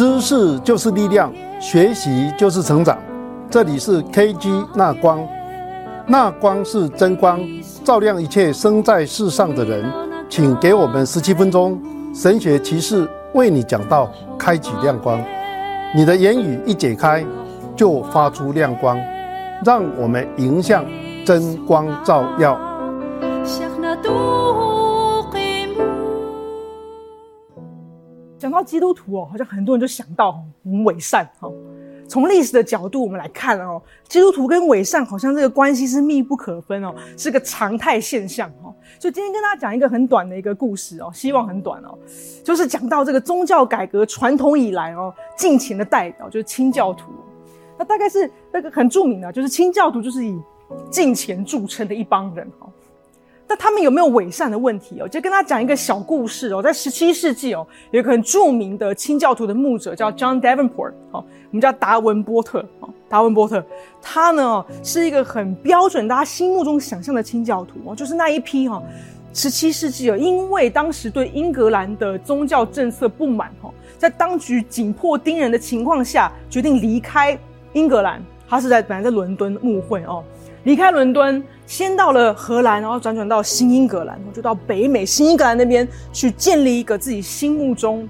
知识就是力量，学习就是成长。这里是 KG 那光，那光是真光，照亮一切生在世上的人。请给我们十七分钟，神学骑士为你讲道，开启亮光。你的言语一解开，就发出亮光，让我们迎向真光照耀。基督徒哦，好像很多人就想到我们伪善哈。从历史的角度，我们来看哦，基督徒跟伪善好像这个关系是密不可分哦，是个常态现象哦。所以今天跟大家讲一个很短的一个故事哦，希望很短哦，就是讲到这个宗教改革传统以来哦，敬虔的代表就是清教徒。那大概是那个很著名的，就是清教徒就是以敬虔著称的一帮人哦。那他们有没有伪善的问题哦？就跟他讲一个小故事哦，在十七世纪哦，有一个很著名的清教徒的牧者叫 John Davenport，哦，我们叫达文波特，哦，达文波特，他呢是一个很标准大家心目中想象的清教徒哦，就是那一批哈，十七世纪哦，因为当时对英格兰的宗教政策不满哈，在当局紧迫盯人的情况下，决定离开英格兰，他是在本来在伦敦牧会哦。离开伦敦，先到了荷兰，然后辗转到新英格兰，然后就到北美新英格兰那边去建立一个自己心目中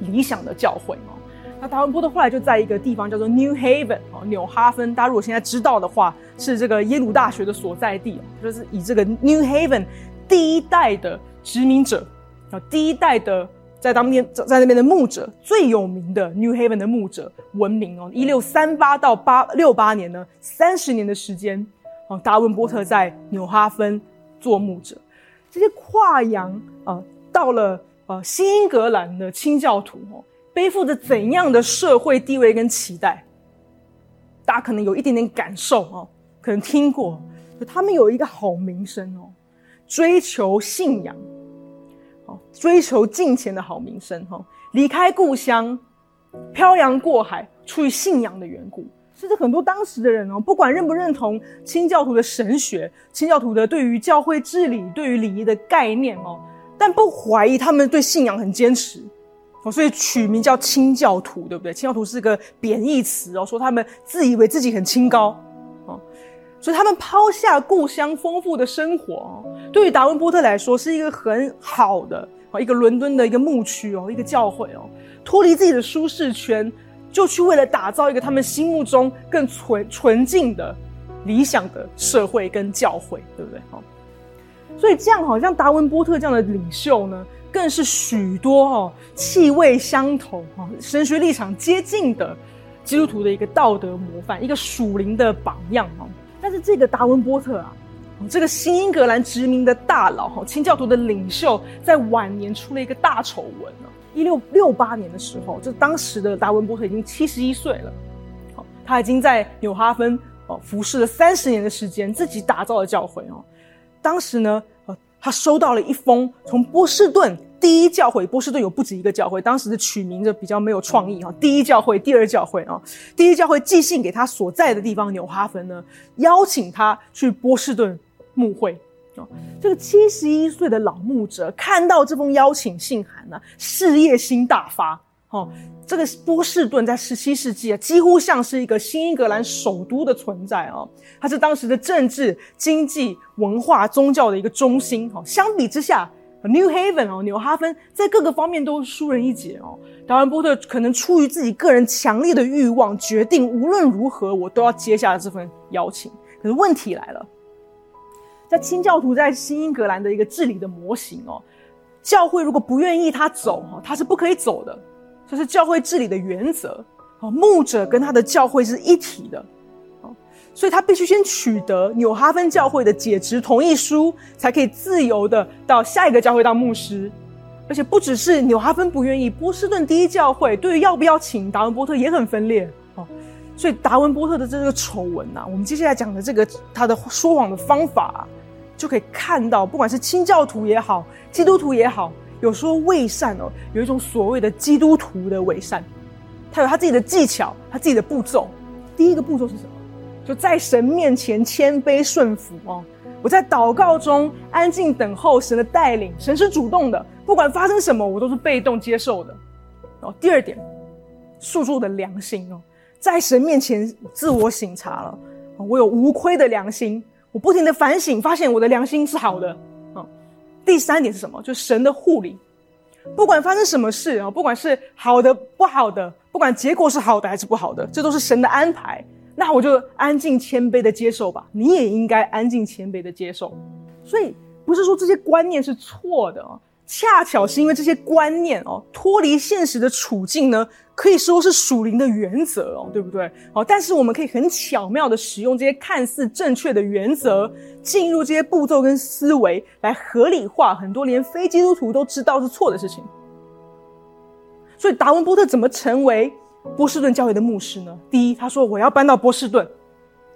理想的教会哦。那达文波特后来就在一个地方叫做 New Haven 哦，纽哈芬。大家如果现在知道的话，是这个耶鲁大学的所在地，就是以这个 New Haven 第一代的殖民者啊，第一代的在当边在那边的牧者最有名的 New Haven 的牧者闻名哦。一六三八到八六八年呢，三十年的时间。哦，达文波特在纽哈芬做牧者，这些跨洋啊、到了呃新英格兰的清教徒哦，背负着怎样的社会地位跟期待？大家可能有一点点感受哦，可能听过，就他们有一个好名声哦，追求信仰，哦，追求敬虔的好名声哈，离开故乡，漂洋过海，出于信仰的缘故。甚至很多当时的人哦，不管认不认同清教徒的神学、清教徒的对于教会治理、对于礼仪的概念哦，但不怀疑他们对信仰很坚持哦，所以取名叫清教徒，对不对？清教徒是个贬义词哦，说他们自以为自己很清高，所以他们抛下故乡丰富的生活哦，对于达文波特来说是一个很好的哦，一个伦敦的一个牧区哦，一个教会哦，脱离自己的舒适圈。就去为了打造一个他们心目中更纯纯净的理想的社会跟教会，对不对？好，所以这样好像达文波特这样的领袖呢，更是许多哦气味相投哈神学立场接近的基督徒的一个道德模范，一个属灵的榜样哈。但是这个达文波特啊，这个新英格兰殖民的大佬哈，清教徒的领袖，在晚年出了一个大丑闻呢。一六六八年的时候，就当时的达文波特已经七十一岁了，他已经在纽哈芬哦服侍了三十年的时间，自己打造了教会哦。当时呢，他收到了一封从波士顿第一教会，波士顿有不止一个教会，当时的取名就比较没有创意哈，第一教会、第二教会啊，第一教会寄信给他所在的地方纽哈芬呢，邀请他去波士顿牧会。这个七十一岁的老牧者看到这封邀请信函呢、啊，事业心大发。哦，这个波士顿在十七世纪啊，几乎像是一个新英格兰首都的存在哦。它是当时的政治、经济、文化、宗教的一个中心。哦，相比之下，New Haven 哦，纽哈芬在各个方面都输人一截哦。达文波特可能出于自己个人强烈的欲望，决定无论如何我都要接下这份邀请。可是问题来了。在清教徒在新英格兰的一个治理的模型哦，教会如果不愿意他走哈，他是不可以走的，这是教会治理的原则。哦，牧者跟他的教会是一体的，所以他必须先取得纽哈芬教会的解职同意书，才可以自由的到下一个教会当牧师。而且不只是纽哈芬不愿意，波士顿第一教会对于要不要请达文波特也很分裂。哦，所以达文波特的这个丑闻呐，我们接下来讲的这个他的说谎的方法。就可以看到，不管是清教徒也好，基督徒也好，有说伪善哦，有一种所谓的基督徒的伪善，他有他自己的技巧，他自己的步骤。第一个步骤是什么？就在神面前谦卑顺服哦。我在祷告中安静等候神的带领，神是主动的，不管发生什么，我都是被动接受的。哦，第二点，诉诸我的良心哦，在神面前自我省察了，我有无亏的良心，我不停的反省，发现我的良心是好的。啊，第三点是什么？就是神的护理，不管发生什么事啊，不管是好的不好的，不管结果是好的还是不好的，这都是神的安排。那我就安静谦卑的接受吧。你也应该安静谦卑的接受。所以不是说这些观念是错的哦。恰巧是因为这些观念哦，脱离现实的处境呢，可以说是属灵的原则哦，对不对？哦，但是我们可以很巧妙的使用这些看似正确的原则，进入这些步骤跟思维，来合理化很多连非基督徒都知道是错的事情。所以达文波特怎么成为波士顿教会的牧师呢？第一，他说我要搬到波士顿，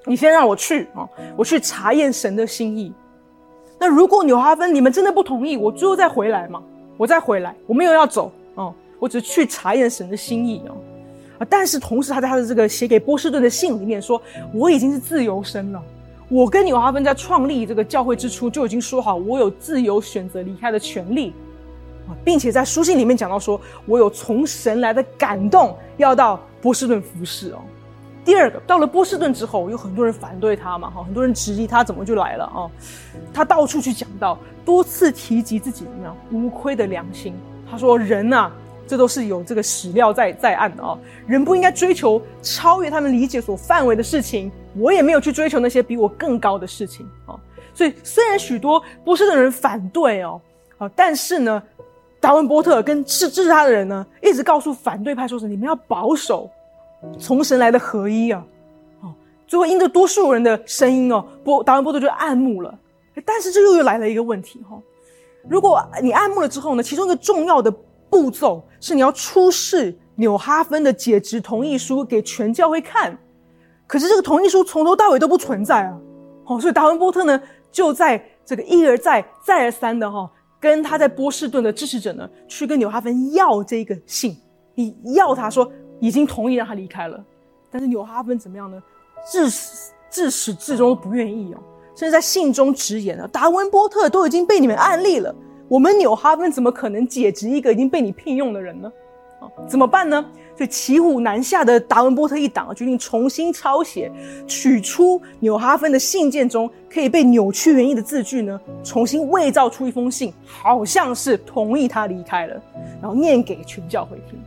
你先让我去啊，我去查验神的心意。那如果纽哈芬你们真的不同意，我最后再回来嘛？我再回来，我没有要走哦，我只是去查验神的心意哦。啊，但是同时他在他的这个写给波士顿的信里面说，我已经是自由身了。我跟纽哈芬在创立这个教会之初就已经说好，我有自由选择离开的权利，并且在书信里面讲到说，我有从神来的感动，要到波士顿服侍哦。第二个，到了波士顿之后，有很多人反对他嘛，哈，很多人质疑他怎么就来了啊？他到处去讲到，多次提及自己怎么样无愧的良心。他说：“人呐、这都是有这个史料在在案的啊，人不应该追求超越他们理解所范围的事情。我也没有去追求那些比我更高的事情啊。所以，虽然许多波士顿人反对哦，啊，但是呢，达文波特跟支支持他的人呢，一直告诉反对派说是你们要保守。”从神来的合一啊，哦，最后因着多数人的声音哦，波达文波特就暗慕了。但是这又又来了一个问题哈，如果你暗慕了之后呢，其中一个重要的步骤是你要出示纽哈芬的解职同意书给全教会看。可是这个同意书从头到尾都不存在啊，哦，所以达文波特呢就在这个一而再再而三的哈，跟他在波士顿的支持者呢去跟纽哈芬要这个信，你要他说。已经同意让他离开了，但是纽哈芬怎么样呢？至始至始至终都不愿意哦，甚至在信中直言了：达文波特都已经被你们暗立了，我们纽哈芬怎么可能解职一个已经被你聘用的人呢？啊，怎么办呢？所以骑虎难下的达文波特一党决定重新抄写，取出纽哈芬的信件中可以被扭曲原意的字句呢，重新伪造出一封信，好像是同意他离开了，然后念给全教会听。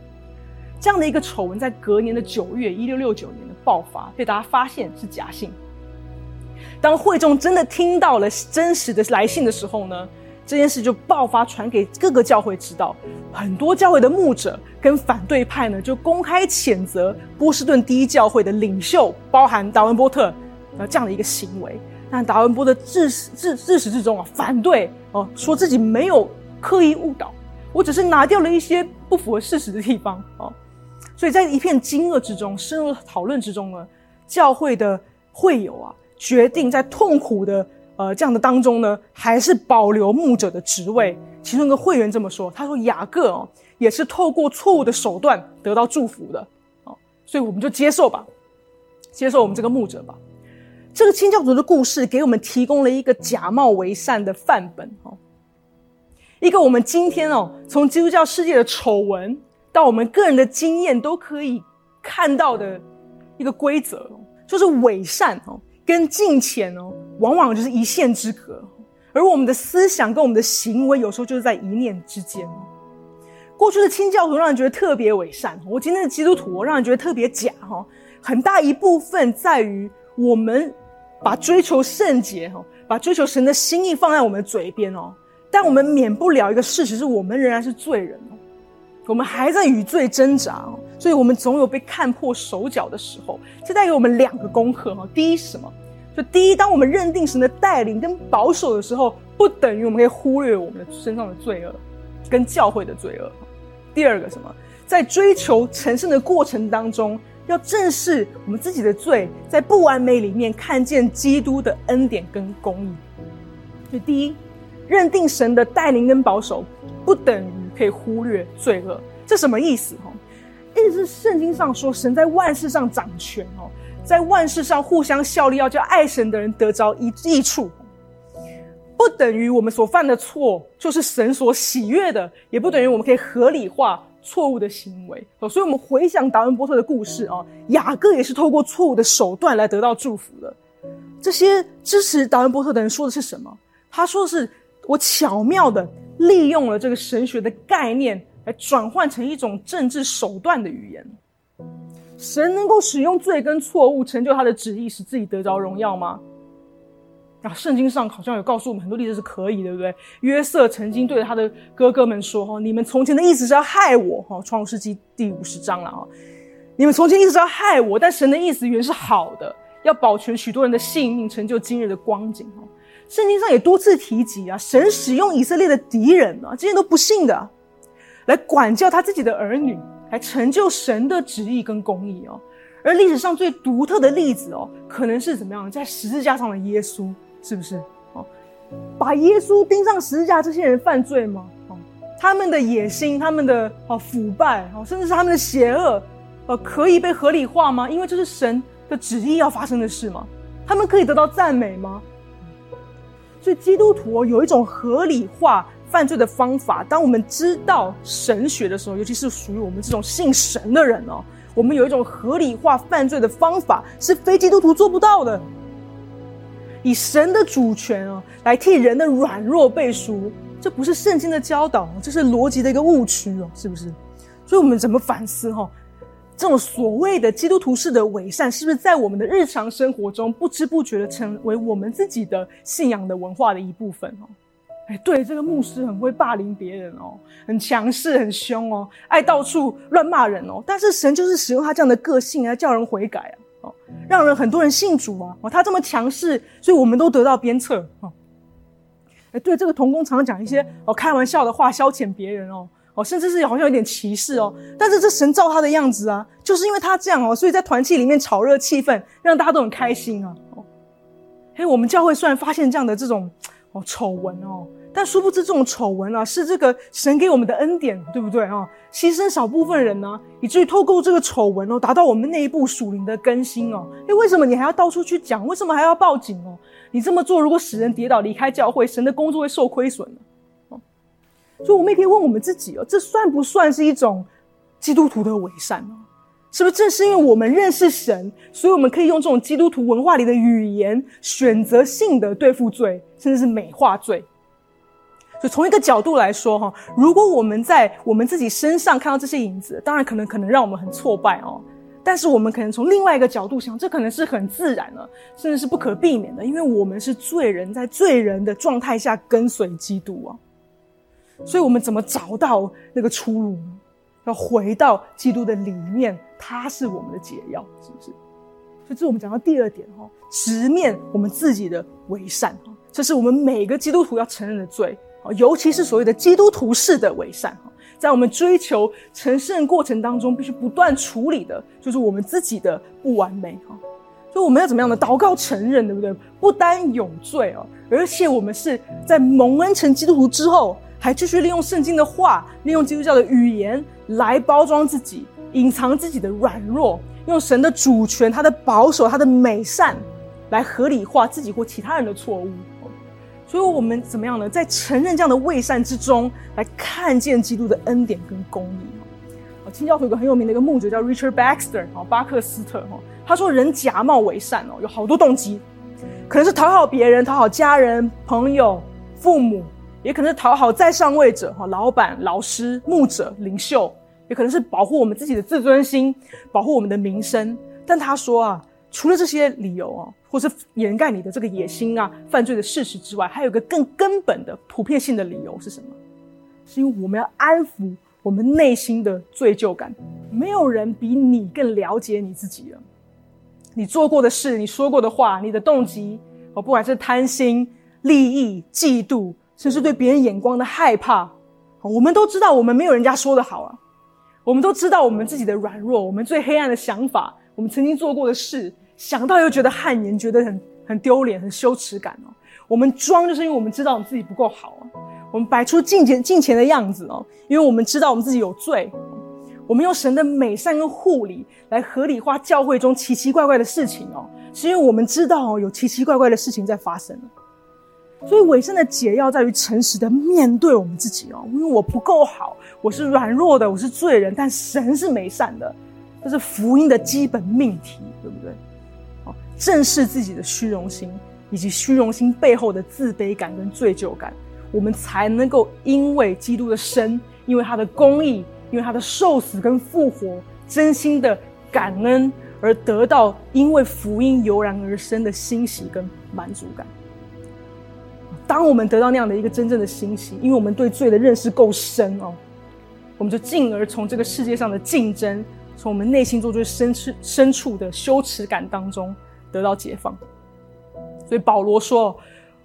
这样的一个丑闻，在隔年的九月，一六六九年的爆发，被大家发现是假信。当会众真的听到了真实的来信的时候呢，这件事就爆发，传给各个教会知道。很多教会的牧者跟反对派呢，就公开谴责波士顿第一教会的领袖，包含达文波特，呃，这样的一个行为。但达文波特自始自自始至终啊，反对哦，说自己没有刻意误导，我只是拿掉了一些不符合事实的地方哦。所以在一片惊愕之中，深入讨论之中呢，教会的会友啊，决定在痛苦的呃这样的当中呢，还是保留牧者的职位。其中一个会员这么说：“他说雅各哦，也是透过错误的手段得到祝福的哦，所以我们就接受吧，接受我们这个牧者吧。”这个清教徒的故事给我们提供了一个假冒为善的范本哦，一个我们今天哦从基督教世界的丑闻。到我们个人的经验都可以看到的一个规则，就是伪善哦，跟敬虔哦，往往就是一线之隔。而我们的思想跟我们的行为，有时候就是在一念之间。过去的清教徒让人觉得特别伪善，我今天的基督徒让人觉得特别假哈。很大一部分在于我们把追求圣洁哈，把追求神的心意放在我们的嘴边哦，但我们免不了一个事实，是我们仍然是罪人。我们还在与罪挣扎，所以我们总有被看破手脚的时候。这带给我们两个功课哈。第一是什么？就第一，当我们认定神的带领跟保守的时候，不等于我们可以忽略我们的身上的罪恶，跟教会的罪恶。第二个什么？在追求成圣的过程当中，要正视我们自己的罪，在不完美里面看见基督的恩典跟公义。就第一，认定神的带领跟保守，不等于。可以忽略罪恶，这什么意思？哈，意思是圣经上说，神在万事上掌权哦，在万事上互相效力，要叫爱神的人得着一益处。不等于我们所犯的错就是神所喜悦的，也不等于我们可以合理化错误的行为哦。所以，我们回想达文波特的故事啊，雅各也是透过错误的手段来得到祝福的。这些支持达文波特的人说的是什么？他说的是：我巧妙的利用了这个神学的概念，来转换成一种政治手段的语言。神能够使用罪跟错误成就他的旨意，使自己得着荣耀吗？啊，圣经上好像有告诉我们很多例子是可以，对不对？约瑟曾经对着他的哥哥们说：“哈，你们从前的意思是要害我。”哈，创世纪第五十章了啊，你们从前意思是要害我，但神的意思原是好的，要保全许多人的性命，成就今日的光景。哈，圣经上也多次提及啊，神使用以色列的敌人啊，这些都不信的，来管教他自己的儿女，来成就神的旨意跟公义哦。而历史上最独特的例子哦，可能是怎么样，在十字架上的耶稣。是不是？哦，把耶稣钉上十字架，这些人犯罪吗？哦，他们的野心，他们的哦腐败，哦，甚至是他们的邪恶，呃，可以被合理化吗？因为这是神的旨意要发生的事吗？他们可以得到赞美吗？所以基督徒哦，有一种合理化犯罪的方法。当我们知道神学的时候，尤其是属于我们这种信神的人哦，我们有一种合理化犯罪的方法，是非基督徒做不到的。以神的主权哦，来替人的软弱背书，这不是圣经的教导，这是逻辑的一个误区哦，是不是？所以，我们怎么反思哈？这种所谓的基督徒式的伪善，是不是在我们的日常生活中不知不觉的成为我们自己的信仰的文化的一部分哦？哎，对，这个牧师很会霸凌别人哦，很强势，很凶哦，爱到处乱骂人哦。但是神就是使用他这样的个性来叫人悔改啊。哦让人很多人信主啊！哦，他这么强势，所以我们都得到鞭策哦。哎，对，这个童工常常讲一些哦开玩笑的话，消遣别人哦哦，甚至是好像有点歧视哦。但是这神造他的样子啊，就是因为他这样哦，所以在团契里面炒热气氛，让大家都很开心啊。哦，哎，我们教会虽然发现这样的这种丑闻哦。但殊不知，这种丑闻啊，是这个神给我们的恩典，对不对啊？牺牲少部分人呢、以至于透过这个丑闻哦，达到我们内部属灵的更新哦。诶，为什么你还要到处去讲？为什么还要报警哦？你这么做，如果使人跌倒离开教会，神的工作会受亏损哦。所以，我们也可以问我们自己哦，这算不算是一种基督徒的伪善呢？是不是正是因为我们认识神，所以我们可以用这种基督徒文化里的语言，选择性的对付罪，甚至是美化罪？就从一个角度来说，哈，如果我们在我们自己身上看到这些影子，当然可能可能让我们很挫败哦。但是我们可能从另外一个角度想，这可能是很自然的，甚至是不可避免的，因为我们是罪人，在罪人的状态下跟随基督啊。所以我们怎么找到那个出路呢？要回到基督的里面，他是我们的解药，是不是？所以这是我们讲到第二点哈，直面我们自己的伪善哈，这是我们每个基督徒要承认的罪。尤其是所谓的基督徒式的伪善，在我们追求成圣过程当中，必须不断处理的，就是我们自己的不完美哈。所以我们要怎么样的祷告承认，对不对？不单有罪哦，而且我们是在蒙恩成基督徒之后，还继续利用圣经的话，利用基督教的语言来包装自己，隐藏自己的软弱，用神的主权、他的保守、他的美善，来合理化自己或其他人的错误。所以，我们怎么样呢？在承认这样的伪善之中，来看见基督的恩典跟公义。哦，清教徒有个很有名的一个牧者叫 Richard Baxter，哦，巴克斯特，哈，他说人假冒伪善哦，有好多动机，可能是讨好别人、讨好家人、朋友、父母，也可能是讨好在上位者，哈，老板、老师、牧者、领袖，也可能是保护我们自己的自尊心，保护我们的名声。但他说啊。除了这些理由啊，或是掩盖你的这个野心啊、犯罪的事实之外，还有一个更根本的普遍性的理由是什么？是因为我们要安抚我们内心的罪疚感。没有人比你更了解你自己了。你做过的事、你说过的话、你的动机，哦，不管是贪心、利益、嫉妒，甚至对别人眼光的害怕，我们都知道，我们没有人家说的好啊。我们都知道我们自己的软弱，我们最黑暗的想法。我们曾经做过的事，想到又觉得汗颜，觉得很很丢脸，很羞耻感哦。我们装，就是因为我们知道我们自己不够好啊。我们摆出敬虔敬虔的样子哦，因为我们知道我们自己有罪。我们用神的美善跟护理来合理化教会中奇奇怪怪的事情哦，是因为我们知道哦，有奇奇怪怪的事情在发生。所以尾声的解药在于诚实的面对我们自己哦，因为我不够好，我是软弱的，我是罪人，但神是美善的，这是福音的基本命题，对不对？哦，正视自己的虚荣心，以及虚荣心背后的自卑感跟罪疚感，我们才能够因为基督的生，因为他的公义，因为他的受死跟复活，真心的感恩。而得到因为福音油然而生的欣喜跟满足感。当我们得到那样的一个真正的欣喜，因为我们对罪的认识够深哦，我们就进而从这个世界上的竞争，从我们内心中最深处深处的羞耻感当中得到解放。所以保罗说：“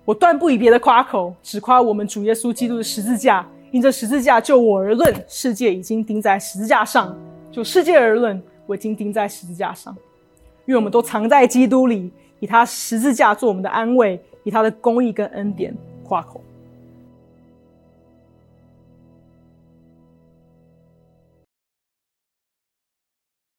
我断不以别的夸口，只夸我们主耶稣基督的十字架。因这十字架就我而论，世界已经钉在十字架上；就世界而论。”我已经钉在十字架上，因为我们都藏在基督里，以他十字架做我们的安慰，以他的公义跟恩典夸口。